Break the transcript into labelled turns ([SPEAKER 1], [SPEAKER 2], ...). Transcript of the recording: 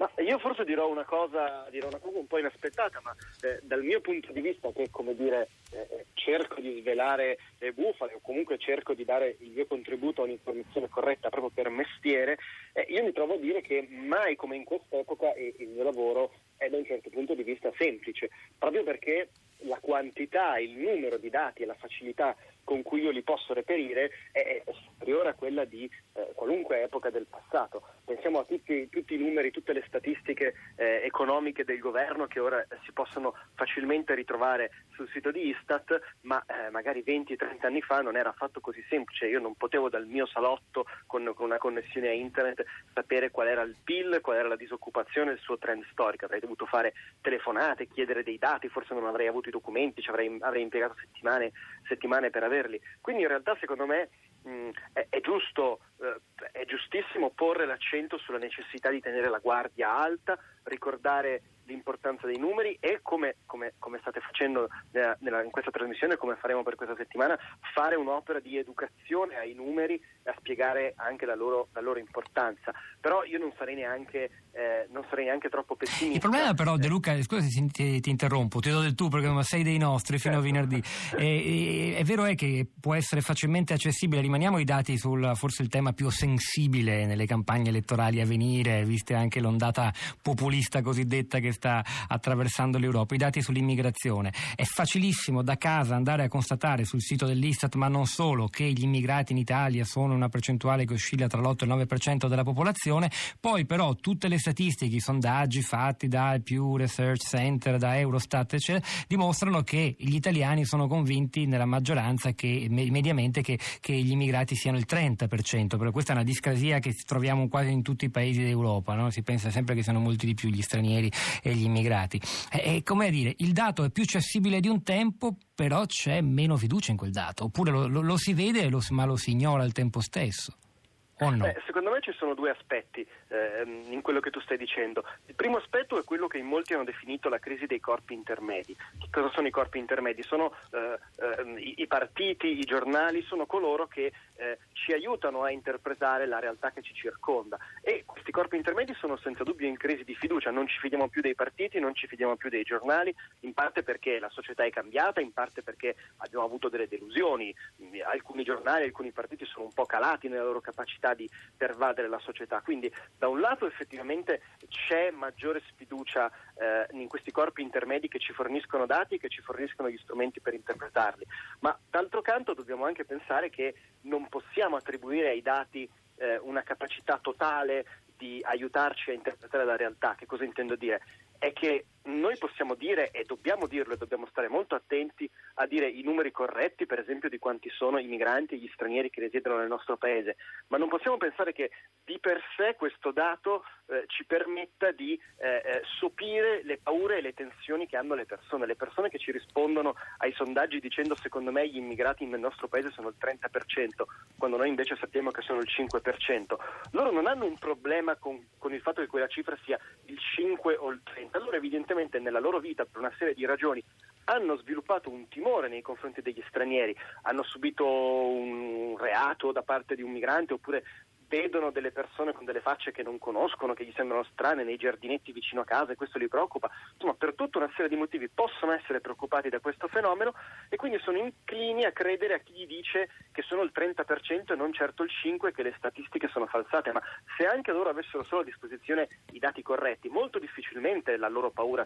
[SPEAKER 1] Ma io forse dirò una cosa, dirò una cosa un po' inaspettata, ma eh, dal mio punto di vista, che come dire, eh, cerco di svelare le bufale o comunque cerco di dare il mio contributo a un'informazione corretta proprio per mestiere, eh, io mi trovo a dire che mai come in quest'epoca il mio lavoro è da un certo punto di vista semplice, proprio perché la quantità, il numero di dati e la facilità con cui io li posso reperire è, superiore a quella di eh, qualunque epoca del passato. Pensiamo a tutti, tutti i numeri, tutte le statistiche eh, economiche del governo che ora si possono facilmente ritrovare sul sito di Istat, ma eh, magari 20-30 anni fa non era affatto così semplice. Io non potevo dal mio salotto con, con, una connessione a internet sapere qual era il PIL, qual era la disoccupazione, il suo trend storico. Avrei dovuto fare telefonate, chiedere dei dati, forse non avrei avuto i documenti, avrei, avrei impiegato settimane, settimane per averli. Quindi in realtà secondo me mh, è, è, giusto, eh, è giustissimo porre l'accento sulla necessità di tenere la guardia alta, ricordare l'importanza dei numeri e come, come, come state facendo nella, nella, in questa trasmissione, come faremo per questa settimana, fare un'opera di educazione ai numeri e a spiegare anche la loro, la loro importanza. Però io non sarei neanche, eh, non sarei neanche troppo pessimista.
[SPEAKER 2] Il problema però De Luca, scusa se ti, ti interrompo, ti do del tu perché sei dei nostri fino certo. a venerdì. e, e, è vero è che può essere facilmente accessibile, rimaniamo i dati sul forse il tema più sensibile nelle campagne elettorali a venire, viste anche l'ondata populista cosiddetta che sta attraversando l'Europa, i dati sull'immigrazione. È facilissimo da casa andare a constatare sul sito dell'Istat, ma non solo, che gli immigrati in Italia sono una percentuale che oscilla tra l'8 e il 9% della popolazione, poi però tutte le statistiche, i sondaggi fatti da Pew Research Center, da Eurostat, eccetera, dimostrano che gli italiani sono convinti nella maggioranza che mediamente che, che gli immigrati siano il 30%, però questa è una discrasia che troviamo quasi in tutti i paesi d'Europa, no? si pensa sempre che siano molti di più gli stranieri e gli immigrati. È, come dire, il dato è più accessibile di un tempo, però c'è meno fiducia in quel dato, oppure lo, lo, lo si vede, ma lo si ignora al tempo stesso. No?
[SPEAKER 1] Beh, secondo me ci sono due aspetti eh, in quello che tu stai dicendo. Il primo aspetto è quello che in molti hanno definito la crisi dei corpi intermedi. Che cosa sono i corpi intermedi? Sono eh, eh, i, i, partiti, i giornali, sono coloro che eh, ci aiutano a interpretare la realtà che ci circonda e questi corpi intermedi sono senza dubbio in crisi di fiducia, non ci fidiamo più dei partiti, non ci fidiamo più dei giornali, in parte perché la società è cambiata, in parte perché abbiamo avuto delle delusioni, alcuni giornali, alcuni partiti sono un po' calati nella loro capacità di pervadere la società, quindi da un lato effettivamente c'è maggiore sfiducia eh, in questi corpi intermedi che ci forniscono dati e che ci forniscono gli strumenti per interpretarli, ma d'altro canto dobbiamo anche pensare che non possiamo attribuire ai dati eh, una capacità totale di aiutarci a interpretare la realtà. Che cosa intendo dire? È che noi possiamo dire e dobbiamo dirlo e dobbiamo stare molto attenti a dire i numeri corretti, per esempio, di quanti sono i migranti e gli stranieri che risiedono nel nostro paese, ma non possiamo pensare che di per sé questo dato eh, ci permetta di eh, eh, sopire le paure e le tensioni che hanno le persone, le persone che ci rispondono ai sondaggi dicendo secondo me gli immigrati nel nostro paese sono il 30%, quando noi invece sappiamo che sono il 5%. Loro non hanno un problema con, con il fatto che quella cifra sia il 5 o il 30, allora evidentemente evidentemente nella loro vita, per una serie di ragioni, hanno sviluppato un timore nei confronti degli stranieri, hanno subito un reato da parte di un migrante oppure vedono delle persone con delle facce che non conoscono, che gli sembrano strane nei giardinetti vicino a casa e questo li preoccupa. Insomma, per tutta una serie di motivi possono essere preoccupati da questo fenomeno e quindi sono inclini a credere a chi gli dice che sono il 30% e non certo il 5% e che le statistiche sono falsate. Ma se anche loro avessero solo a disposizione i dati corretti, molto difficilmente la loro paura